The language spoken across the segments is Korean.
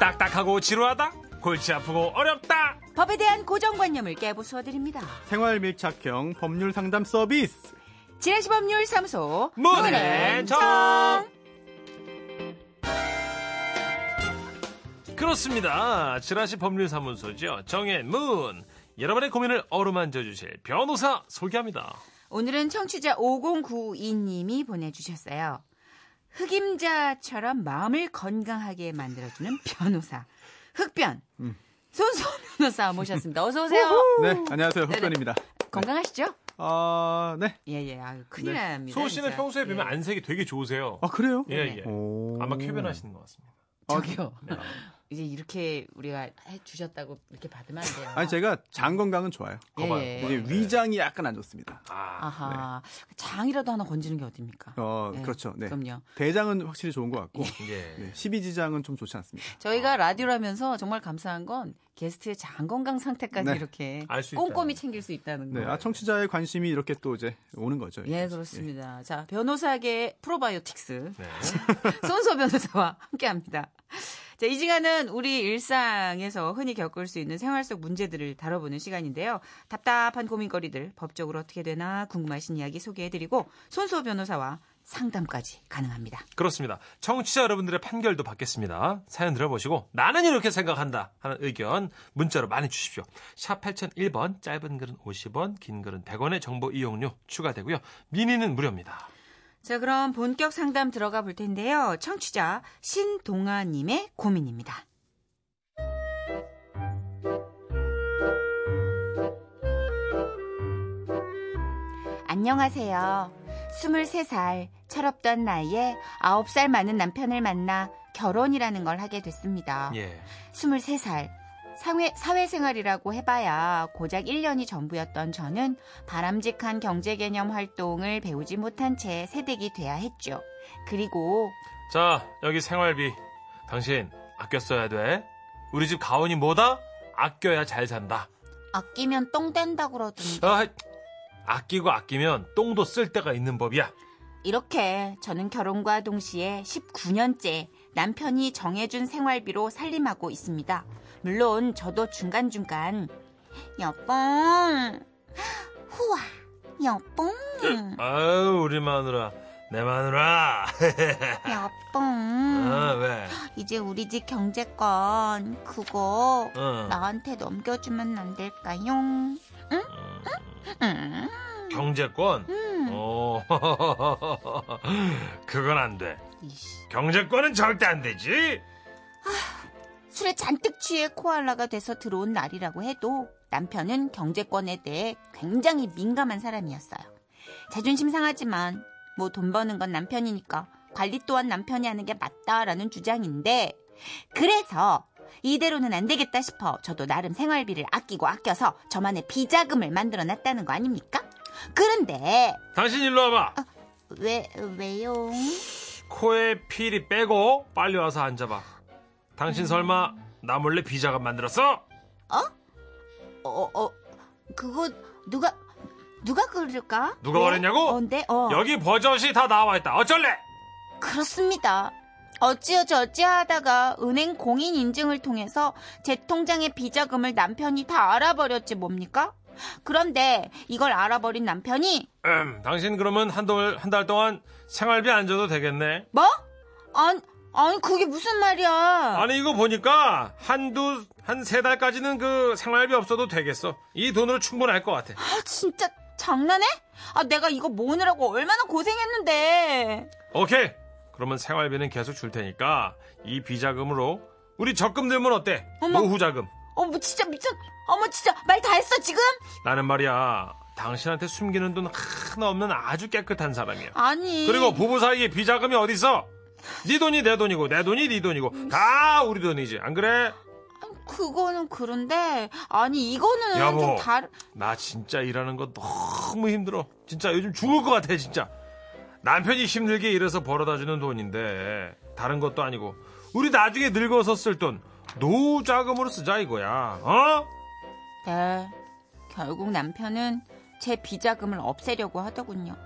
딱딱하고 지루하다? 골치 아프고 어렵다? 법에 대한 고정관념을 깨부수어 드립니다. 생활 밀착형 법률 상담 서비스. 지라시 법률 사무소 문앤정 그렇습니다. 지라시 법률 사무소죠. 정앤문 여러분의 고민을 어루만져 주실 변호사 소개합니다. 오늘은 청취자 5092님이 보내주셨어요. 흑임자처럼 마음을 건강하게 만들어주는 변호사. 흑변. 손소 변호사 모셨습니다. 어서 오세요. 네, 안녕하세요. 흑변입니다. 건강하시죠? 아, 네. 예, 예. 아유, 큰일 네. 납니다. 소 씨는 진짜. 평소에 뵈면 예. 안색이 되게 좋으세요. 아, 그래요? 예, 예. 오. 아마 쾌변하시는 것 같습니다. 저기요. 이제 이렇게 우리가 해 주셨다고 이렇게 받으면 안 돼요. 아니, 제가 장 건강은 좋아요. 예, 거봐요. 예. 이게 위장이 약간 안 좋습니다. 아, 아하. 장이라도 하나 건지는 게 어딥니까? 어, 예, 그렇죠. 네. 그럼요. 대장은 확실히 좋은 것 같고, 예. 네, 12지장은 좀 좋지 않습니다. 저희가 라디오라면서 정말 감사한 건 게스트의 장 건강 상태까지 네. 이렇게 알수 꼼꼼히. 챙길 수 있다는 네, 거. 아, 청취자의 관심이 이렇게 또 이제 오는 거죠. 예, 그렇습니다. 자, 변호사계 프로바이오틱스 네. 손소 변호사와 함께합니다. 자, 이 시간은 우리 일상에서 흔히 겪을 수 있는 생활 속 문제들을 다뤄보는 시간인데요. 답답한 고민거리들 법적으로 어떻게 되나 궁금하신 이야기 소개해드리고 손소 변호사와 상담까지 가능합니다. 그렇습니다. 청취자 여러분들의 판결도 받겠습니다. 사연 들어보시고 나는 이렇게 생각한다 하는 의견 문자로 많이 주십시오. 샵 8001번 짧은 글은 50원 긴 글은 100원의 정보 이용료 추가되고요. 미니는 무료입니다. 자, 그럼 본격 상담 들어가 볼 텐데요. 청취자 신동아님의 고민입니다. 안녕하세요. 23살, 철없던 나이에 9살 많은 남편을 만나 결혼이라는 걸 하게 됐습니다. 예. 23살. 사회, 사회생활이라고 해봐야 고작 1년이 전부였던 저는 바람직한 경제 개념 활동을 배우지 못한 채 세댁이 돼야 했죠. 그리고 자, 여기 생활비. 당신 아껴 써야 돼. 우리 집 가온이 뭐다? 아껴야 잘 산다. 아끼면 똥 된다 그러던데. 아, 아끼고 아끼면 똥도 쓸 때가 있는 법이야. 이렇게 저는 결혼과 동시에 19년째 남편이 정해준 생활비로 살림하고 있습니다. 물론 저도 중간중간 여뽕 후와 여뽕 아유, 우리 마누라. 내 마누라. 여뽕 아, 왜? 이제 우리 집 경제권 그거 어. 나한테 넘겨주면 안 될까요? 응? 응? 경제권? 음. 어. 그건 안 돼. 이씨. 경제권은 절대 안 되지. 술에 잔뜩 취해 코알라가 돼서 들어온 날이라고 해도 남편은 경제권에 대해 굉장히 민감한 사람이었어요. 자존심 상하지만 뭐 돈 버는 건 남편이니까 관리 또한 남편이 하는 게 맞다라는 주장인데 그래서 이대로는 안 되겠다 싶어 저도 나름 생활비를 아끼고 아껴서 저만의 비자금을 만들어 놨다는 거 아닙니까? 그런데 당신 일로 와봐. 왜 왜요? 코에 피리 빼고 빨리 와서 앉아봐. 당신 설마 나 몰래 비자금 만들었어? 어, 어, 그거 누가 누가 그럴까? 누가 네? 그랬냐고? 어, 네, 어. 여기 버젓이 다 나와 있다. 어쩔래? 그렇습니다. 어찌어찌 하다가 은행 공인 인증을 통해서 제 통장의 비자금을 남편이 다 알아버렸지 뭡니까? 그런데 이걸 알아버린 남편이 음, 당신 그러면 한달 한 달 동안 생활비 안 줘도 되겠네. 뭐? 아니, 아니 그게 무슨 말이야? 아니 이거 보니까 한두 한 세 달까지는 그 생활비 없어도 되겠어. 이 돈으로 충분할 것 같아. 아, 진짜 장난해? 아 내가 이거 모으느라고 얼마나 고생했는데. 오케이. 그러면 생활비는 계속 줄 테니까 이 비자금으로 우리 적금 들면 어때? 어머. 노후 자금. 어머 진짜 미쳤. 어머 진짜 말 다 했어 지금? 나는 말이야. 당신한테 숨기는 돈 하나 없는 아주 깨끗한 사람이야. 아니. 그리고 부부 사이에 비자금이 어딨어? 네 돈이 내 돈이고 내 돈이 네 돈이고 다 우리 돈이지. 안 그래? 그거는 그런데 아니 이거는 여보. 좀 다른. 나 진짜 일하는 거 너무 힘들어. 진짜 요즘 죽을 것 같아, 진짜. 남편이 힘들게 일해서 벌어다 주는 돈인데, 다른 것도 아니고, 우리 나중에 늙어서 쓸 돈, 노후 자금으로 쓰자 이거야, 어? 네. 결국 남편은 제 비자금을 없애려고 하더군요.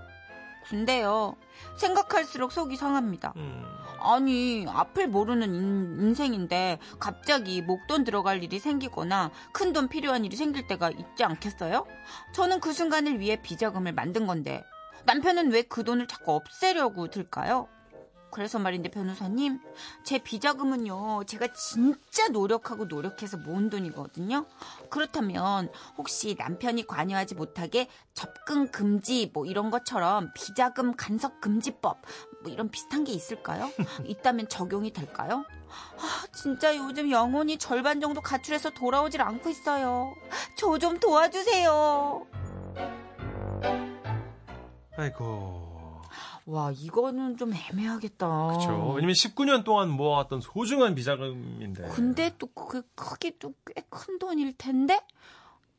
근데요, 생각할수록 속이 상합니다. 음, 아니, 앞을 모르는 인, 인생인데 갑자기 목돈 들어갈 일이 생기거나 큰 돈 필요한 일이 생길 때가 있지 않겠어요? 저는 그 순간을 위해 비자금을 만든 건데 남편은 왜 그 돈을 자꾸 없애려고 들까요? 그래서 말인데 변호사님, 제 비자금은요, 제가 진짜 노력하고 노력해서 모은 돈이거든요. 그렇다면 혹시 남편이 관여하지 못하게 접근 금지 뭐 이런 것처럼 비자금 간섭 금지법 뭐 이런 비슷한 게 있을까요? 있다면 적용이 될까요? 아, 진짜 요즘 영혼이 절반 정도 가출해서 돌아오질 않고 있어요. 저 좀 도와주세요. 아이고. 와, 이거는 좀 애매하겠다. 그렇죠. 왜냐면 19년 동안 모아왔던 소중한 비자금인데. 근데 또 그 크기도 꽤큰 돈일 텐데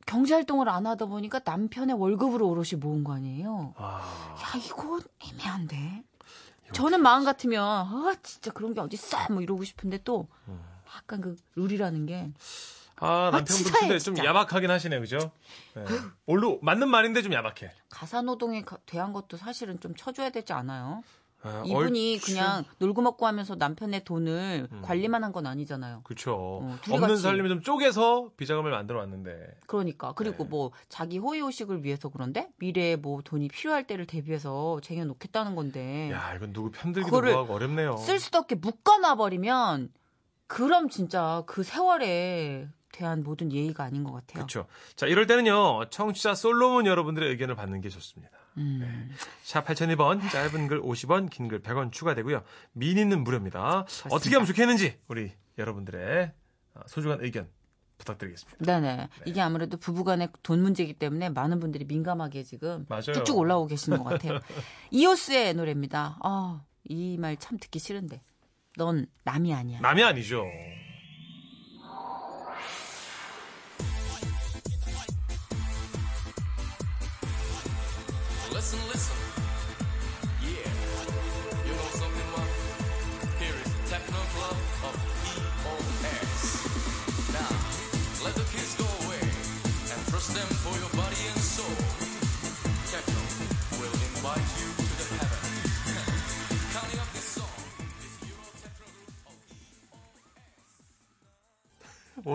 경제활동을 안 하다 보니까 남편의 월급으로 오롯이 모은 거 아니에요? 아, 야, 이거 애매한데. 저는 마음 같으면 아 진짜 그런 게 어딨어 뭐 이러고 싶은데 또 음. 약간 그 룰이라는 게 아 남편분 치사해, 근데 좀. 야박하긴 하시네, 그죠? 네. 올로 맞는 말인데 좀 야박해. 가사노동에 가- 대한 것도 사실은 좀 쳐줘야 되지 않아요? 아, 이분이 얼추- 그냥 놀고 먹고 하면서 남편의 돈을 음. 관리만 한 건 아니잖아요. 그렇죠. 어, 없는. 살림을 좀 쪼개서 비자금을 만들어 왔는데. 그러니까 그리고 네. 뭐 자기 호의호식을 위해서 그런데 미래에 뭐 돈이 필요할 때를 대비해서 쟁여놓겠다는 건데 야, 이건 누구 편들기도 뭐하고 어렵네요. 쓸 수도 없게 묶어놔 버리면 그럼 진짜 그 세월에 대한 모든 예의가 아닌 것 같아요. 그렇죠. 자, 이럴 때는요. 청취자 솔로몬 여러분들의 의견을 받는 게 좋습니다. 음, 샵 8002번, 짧은 글 50원, 긴 글 100원 추가되고요. 미니는 무료입니다. 어떻게 하면 좋겠는지 우리 여러분들의 어, 소중한 의견 부탁드리겠습니다. 네네. 이게 아무래도 부부간의 돈 문제이기 때문에 많은 분들이 민감하게 지금 맞아요. 쭉쭉 올라오고 계시는 것 같아요. 이오스의 노래입니다. 아, 이 말 참 듣기 싫은데. 넌 남이 아니야. 남이 아니죠. lesson.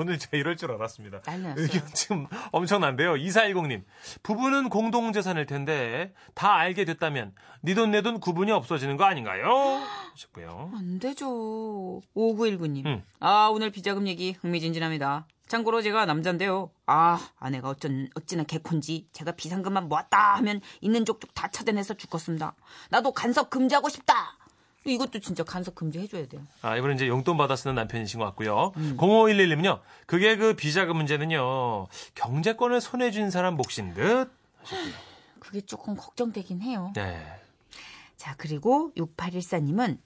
오늘 제가 이럴 줄 알았습니다. 의견 지금 엄청난데요. 2410님. 부부는 공동재산일 텐데 다 알게 됐다면 네 돈 내 돈 구분이 없어지는 거 아닌가요? 하셨고요. 안 되죠. 5919님. 음. 아, 오늘 비자금 얘기 흥미진진합니다. 참고로 제가 남잔데요. 아, 아내가 어쩐, 어찌나 개콘지 제가 비상금만 모았다 하면 있는 족족 다 차단해서 죽었습니다. 나도 간섭 금지하고 싶다! 이것도 진짜 간섭 금지해줘야 돼요. 아, 이번엔 이제 용돈 받아 쓰는 남편이신 것 같고요. 음. 0511님은요. 그게 그 비자금 문제는요. 경제권을 손에 쥔 사람 몫인 듯. 하셨고요. 그게 조금 걱정되긴 해요. 네. 자, 그리고 6814님은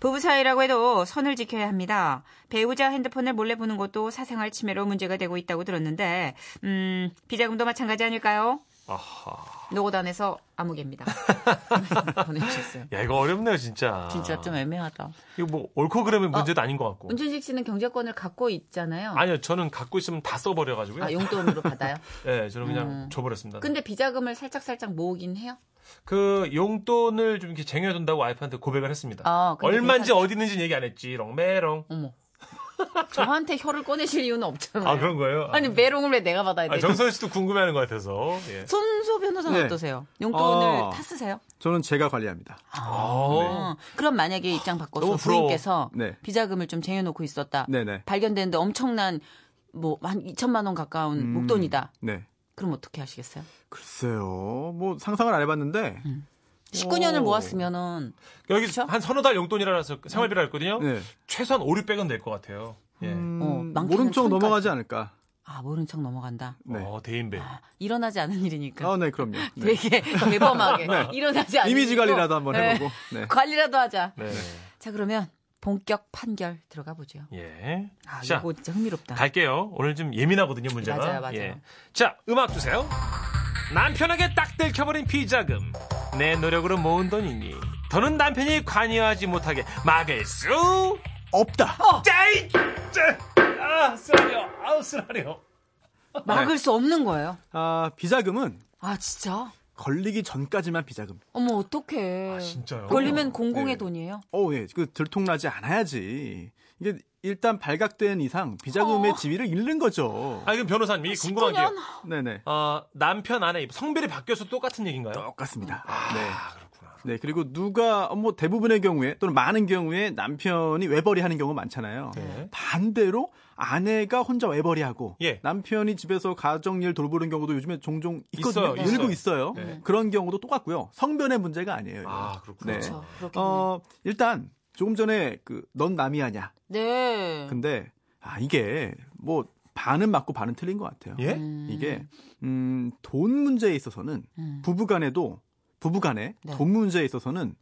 부부 사이라고 해도 선을 지켜야 합니다. 배우자 핸드폰을 몰래 보는 것도 사생활 침해로 문제가 되고 있다고 들었는데, 음, 비자금도 마찬가지 아닐까요? 아하. 노고단에서 아무개입니다. 보내주셨어요. 야, 이거 어렵네요, 진짜. 진짜 좀 애매하다. 이거 뭐, 옳고 그름의 문제도 아닌 것 같고. 문준식 씨는 경제권을 갖고 있잖아요. 아니요, 저는 갖고 있으면 다 써버려가지고요. 아, 용돈으로 받아요? 네, 저는 그냥 음. 줘버렸습니다. 근데 비자금을 살짝 살짝 모으긴 해요? 그 용돈을 좀 이렇게 쟁여둔다고 와이프한테 고백을 했습니다. 아, 얼마인지 괜찮- 어디 있는지 얘기 안 했지. 롱메롱. 어머. 저한테 혀를 꺼내실 이유는 없잖아요. 아, 그런 거예요? 아 니, 메롱을 왜 내가 받아야 아, 돼? 정선 씨도 궁금해하는 것 같아서. 예. 손소 변호사는 네. 어떠세요? 용돈을 아. 다 쓰세요? 저는 제가 관리합니다. 어, 그럼 만약에 입장 바꿔서. 부인께서 네. 비자금을 좀 쟁여놓고 있었다. 네네. 발견되는데 엄청난 뭐 한 2천만 원 가까운 음. 목돈이다. 네. 그럼 어떻게 하시겠어요? 글쎄요. 뭐 상상을 안 해봤는데. 19년을 오. 모았으면은 여기 그쵸? 한 서너 달 용돈이라서 생활비라 했거든요. 네. 최소한 5, 600은 될것 같아요. 예. 음, 어, 모른 척. 넘어가지 않을까. 아 모른 척 넘어간다. 네. 어, 대인배. 일어나지 않은 일이니까. 아, 네, 그럼요. 네. 되게 대범하게 일어나지 않은 이미지 일이고. 관리라도 한번 네. 해보고. 네. 관리라도 하자. 네. 자 그러면 본격 판결 들어가 보죠. 예. 아 자, 이거 진짜 흥미롭다. 갈게요. 오늘 좀 예민하거든요, 문제가. 맞아요, 맞아요. 예. 자, 음악 주세요. 남편에게 딱 들켜버린 비자금. 내 노력으로 모은 돈이니. 더는 남편이 관여하지 못하게 막을 수 없다. 짜이! 짜! 아, 쓰라려. 아우, 쓰라려. 막을 수 없는 거예요. 아, 비자금은 아 진짜? 걸리기 전까지만 비자금. 어머 어떡해. 아, 진짜요? 걸리면 공공의 네. 돈이에요? 어, 예. 그 들통나지 않아야지. 이게 일단 발각된 이상 비자금의 어. 지위를 잃는 거죠. 아, 그럼 변호사님, 이 궁금한 게, 19년? 네네. 어, 남편 아내 성별이 바뀌어서 똑같은 얘기인가요? 똑같습니다. 아, 네. 그렇구나. 네, 그리고 누가, 어, 뭐, 대부분의 경우에, 또는 많은 경우에 남편이 외벌이 하는 경우가 많잖아요. 네. 반대로 아내가 혼자 외벌이 하고, 예. 남편이 집에서 가정일 돌보는 경우도 요즘에 종종 있거든요. 있어요, 늘고 있어요. 있어요. 네. 그런 경우도 똑같고요. 성별의 문제가 아니에요. 이건. 아, 그렇구나. 네. 그렇죠. 어, 일단, 조금 전에 그, 넌 남이 아냐. 네. 근데, 아, 이게, 뭐, 반은 맞고 반은 틀린 것 같아요. 예? 음. 이게, 음, 돈 문제에 있어서는, 음. 부부 간에도, 부부 간에 네. 돈 문제에 있어서는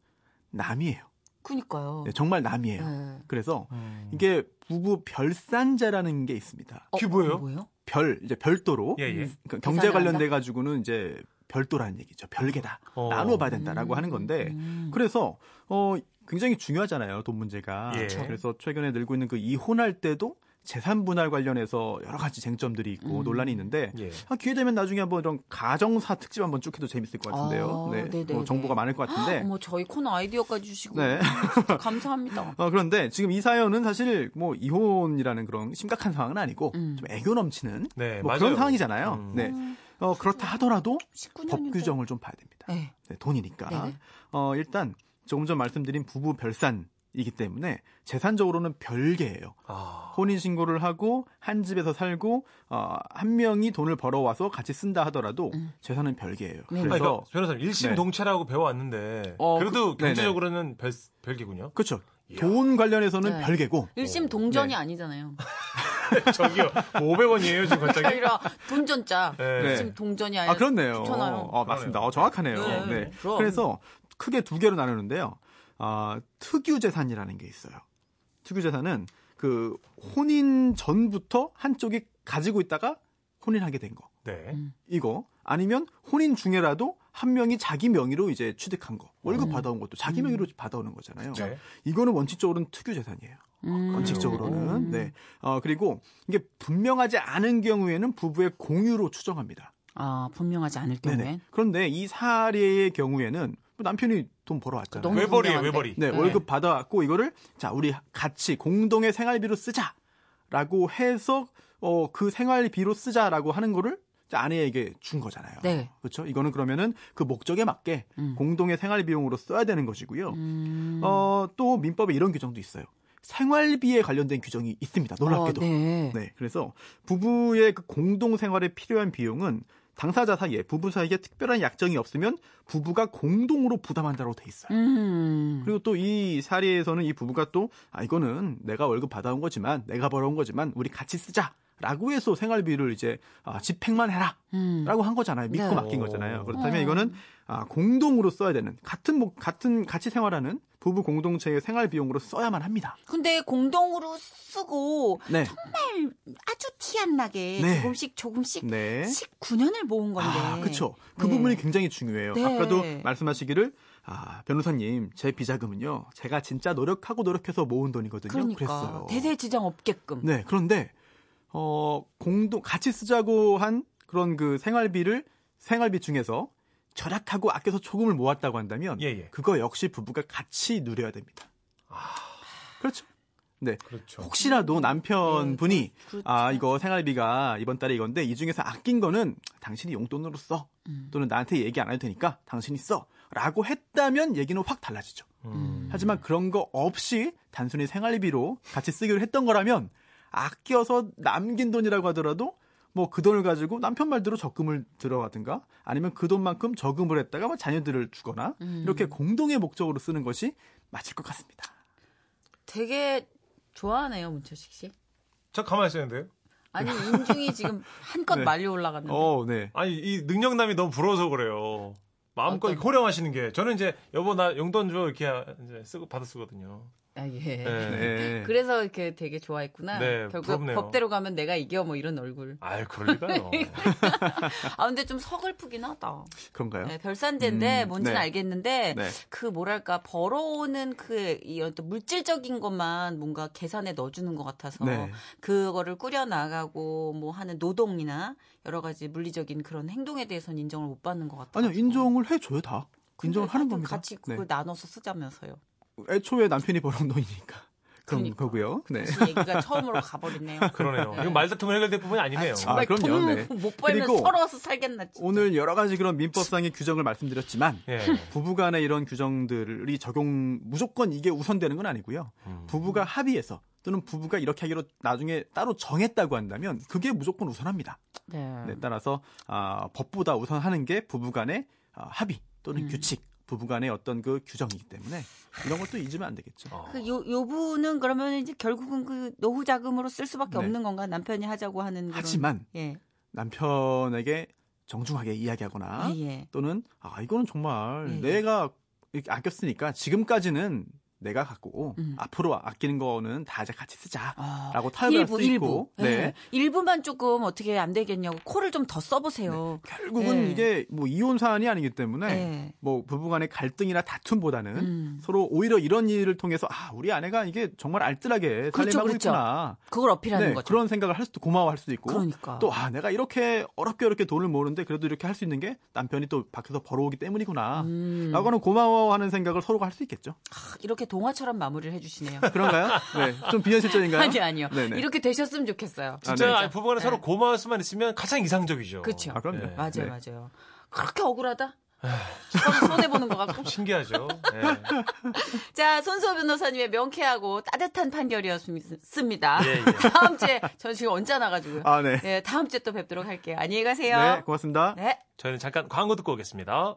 남이에요. 그니까요. 네, 정말 남이에요. 네. 그래서 음. 이게 부부 별산제라는 게 있습니다. 그게 뭐예요? 별, 이제 별도로. 예, 예. 그러니까 경제 관련돼 가지고는 이제 별도라는 얘기죠. 별개다. 어. 나눠봐야 된다라고 하는 건데. 음. 그래서, 어, 굉장히 중요하잖아요. 돈 문제가. 예. 그래서 최근에 늘고 있는 그 이혼할 때도 재산 분할 관련해서 여러 가지 쟁점들이 있고 음. 논란이 있는데 예. 아, 기회 되면 나중에 한번 이런 가정사 특집 한번 쭉 해도 재밌을 것 같은데요. 아, 네, 네네네. 뭐 정보가 많을 것 같은데. 어머 저희 코너 아이디어까지 주시고 네. 감사합니다. 어, 그런데 지금 이 사연은 사실 뭐 이혼이라는 그런 심각한 상황은 아니고 음. 좀 애교 넘치는 네, 뭐. 그런 상황이잖아요. 음. 네. 어, 그렇다 하더라도 19년인데. 법 규정을 좀 봐야 됩니다. 네. 네, 돈이니까. 네네. 어, 일단 조금 전 말씀드린 부부 별산 이기 때문에 재산적으로는 별개예요. 아. 혼인 신고를 하고 한 집에서 살고 어, 한 명이 돈을 벌어 와서 같이 쓴다 하더라도 음. 재산은 별개예요. 네. 그래서 그러니까 변호사님 네. 일심동체라고 배워왔는데 어, 그래도 그-. 경제적으로는 별, 별개군요. 그렇죠. 돈 관련해서는 네. 별개고 일심 동전이 네. 아니잖아요. 저기요, 500원이에요 지금 갑자기. 아니라 돈전자. 네. 일심 동전이 아니라 아, 그렇네요. 좋잖아요. 어, 맞습니다. 어, 정확하네요. 네, 네. 그래서 크게 두 개로 나누는데요. 아, 특유 재산이라는 게 있어요. 특유 재산은 그 혼인 전부터 한쪽이 가지고 있다가 혼인하게 된 거. 네. 음. 이거 아니면 혼인 중에라도 한 명이 자기 명의로 이제 취득한 거. 월급 음. 받아온 것도 자기 명의로 받아오는 거잖아요. 네. 이거는 원칙적으로는 특유 재산이에요. 음. 원칙적으로는. 음. 네. 어, 그리고 이게 분명하지 않은 경우에는 부부의 공유로 추정합니다. 아 분명하지 않을 네네. 그런데 이 사례의 경우에는 뭐 남편이 돈 벌어왔잖아요. 외벌이에요, 분명한데. 외벌이. 네, 네. 월급 받아왔고 이거를 자 우리 같이 공동의 생활비로 쓰자라고 해서 어, 그 생활비로 쓰자라고 하는 거를 아내에게 준 거잖아요. 네. 그렇죠? 이거는 그러면은 그 목적에 맞게 음. 공동의 생활 비용으로 써야 되는 것이고요. 음. 어, 또 민법에 이런 규정도 있어요. 생활비에 관련된 규정이 있습니다. 놀랍게도. 어, 네. 네, 그래서 부부의 그 공동 생활에 필요한 비용은 당사자 사이에 부부 사이에 특별한 약정이 없으면 부부가 공동으로 부담한다고 돼 있어요. 음. 그리고 또 이 사례에서는 이 부부가 또 아 이거는 내가 월급 받아온 거지만 내가 벌어온 거지만 우리 같이 쓰자 라고 해서 생활비를 이제 아, 집행만 해라. 음. 라고 한 거잖아요. 믿고 네. 맡긴 거잖아요. 그렇다면 어. 이거는 아, 공동으로 써야 되는 같은 목 같은 같이 생활하는 부부 공동체의 생활 비용으로 써야만 합니다. 근데 공동으로 쓰고 네. 정말 아주 티 안 나게 네. 조금씩 조금씩 네. 19년을 모은 건데. 아, 그렇죠. 그 네. 부분이 굉장히 중요해요. 네. 아까도 말씀하시기를 아, 변호사님, 제 비자금은요. 제가 진짜 노력하고 노력해서 모은 돈이거든요. 그러니까 그랬어요. 대대지장 없게끔. 네, 그런데 어, 공동 같이 쓰자고 한 그런 그 생활비를 생활비 중에서 절약하고 아껴서 조금을 모았다고 한다면 예, 예. 그거 역시 부부가 같이 누려야 됩니다. 그렇죠. 네. 그렇죠. 혹시라도 남편분이 그렇죠. 아 이거 생활비가 이번 달에 이건데 이 중에서 아낀 거는 당신이 용돈으로 써 음. 또는 나한테 얘기 안 해도 되니까 당신이 써라고 했다면 얘기는 확 달라지죠. 음. 하지만 그런 거 없이 단순히 생활비로 같이 쓰기로 했던 거라면 아껴서 남긴 돈이라고 하더라도 뭐 그 돈을 가지고 남편 말대로 적금을 들어가든가 아니면 그 돈만큼 저금을 했다가 뭐 자녀들을 주거나 음. 이렇게 공동의 목적으로 쓰는 것이 맞을 것 같습니다. 되게 좋아하네요, 문철식 씨. 저 가만히 있었는데요. 아니, 인중이 지금 한껏 네. 말려 올라갔는데. 어, 네. 아니 이 능력남이 너무 부러워서 그래요. 마음껏 어떤- 호령하시는 게 저는 이제 여보 나 용돈 줘 이렇게 이제 쓰고 받아 쓰거든요. 아, 예. 네. 네. 그래서 이렇게 되게 좋아했구나. 네, 결국 부럽네요. 법대로 가면 내가 이겨 뭐 이런 얼굴. 아유, 그럴 리가요. 아 근데 좀 서글프긴 하다. 그런가요? 네, 별산제인데 음, 뭔지는 네. 알겠는데 네. 그 뭐랄까 벌어오는 그이 어떤 물질적인 것만 뭔가 계산에 넣어주는 것 같아서 네. 그거를 꾸려 나가고 뭐 하는 노동이나 여러 가지 물리적인 그런 행동에 대해서는 인정을 못 받는 것 같아요. 아니요, 인정을 해줘요, 다. 인정을 하는 겁니다. 같이 네. 그걸 나눠서 쓰자면서요. 애초에 남편이 벌어온 돈이니까. 그런 그러니까. 거고요. 네. 얘기가 처음으로 가버리네요. 그러네요. 이건 말다툼을 해결될 부분이 아니네요. 아, 정말 아, 그럼요. 돈 네. 못 벌면 서러워서 살겠나 진짜. 오늘 여러 가지 그런 민법상의 규정을 말씀드렸지만 예. 부부간의 이런 규정들이 적용 무조건 이게 우선되는 건 아니고요. 음. 부부가 합의해서 또는 부부가 이렇게 하기로 나중에 따로 정했다고 한다면 그게 무조건 우선합니다. 네. 네, 따라서 아, 법보다 우선하는 게 부부간의 아, 합의 또는 음. 규칙, 부부간의 어떤 그 규정이기 때문에 이런 것도 잊으면 안 되겠죠. 어. 그 요, 요부는 그러면 이제 결국은 그 노후 자금으로 쓸 수밖에 네. 없는 건가? 남편이 하자고 하는 그런. 하지만 예. 남편에게 정중하게 이야기하거나 예, 예. 또는 아 이거는 정말 예, 예. 내가 이렇게 아꼈으니까 지금까지는 내가 갖고 음. 앞으로 아끼는 거는 다 이제 같이 쓰자라고 아, 타협할 일부 수 일부. 있고 예. 네. 일부만 조금 어떻게 안 되겠냐고 코를 좀 더 써보세요. 결국은 네. 이게 뭐 이혼 사안이 아니기 때문에 네. 뭐 부부간의 갈등이나 다툼보다는 음. 서로 오히려 이런 일을 통해서 아 우리 아내가 이게 정말 알뜰하게 그렇죠, 살림하고 그렇죠. 있구나 그걸 어필하는 네, 거죠. 그런 생각을 할 수도 고마워할 수도 있고 그러니까. 또아 내가 이렇게 어렵게 어렵게 돈을 모으는데 그래도 이렇게 할 수 있는 게 남편이 또 밖에서 벌어오기 때문이구나 음. 라고는 고마워하는 생각을 서로가 할 수 있겠죠 아, 이렇게 동화처럼 마무리를 해주시네요. 그런가요? 네, 좀 비현실적인가요? 아니 아니요. 네네. 이렇게 되셨으면 좋겠어요. 진짜 아, 네. 부부간에 서로 고마울 수만 있으면 가장 이상적이죠. 그렇죠. 아, 그럼요. 네. 맞아요, 네. 맞아요. 그렇게 억울하다. 손- 손해 보는 것 같고. 신기하죠. 예. 자, 손소 변호사님의 명쾌하고 따뜻한 판결이었습니다. 예, 예. 다음 주에 전 지금 언짢 나가지고요. 아, 네. 네, 다음 주에 또 뵙도록 할게요. 안녕히 가세요. 네, 고맙습니다. 네. 저희는 잠깐 광고 듣고 오겠습니다.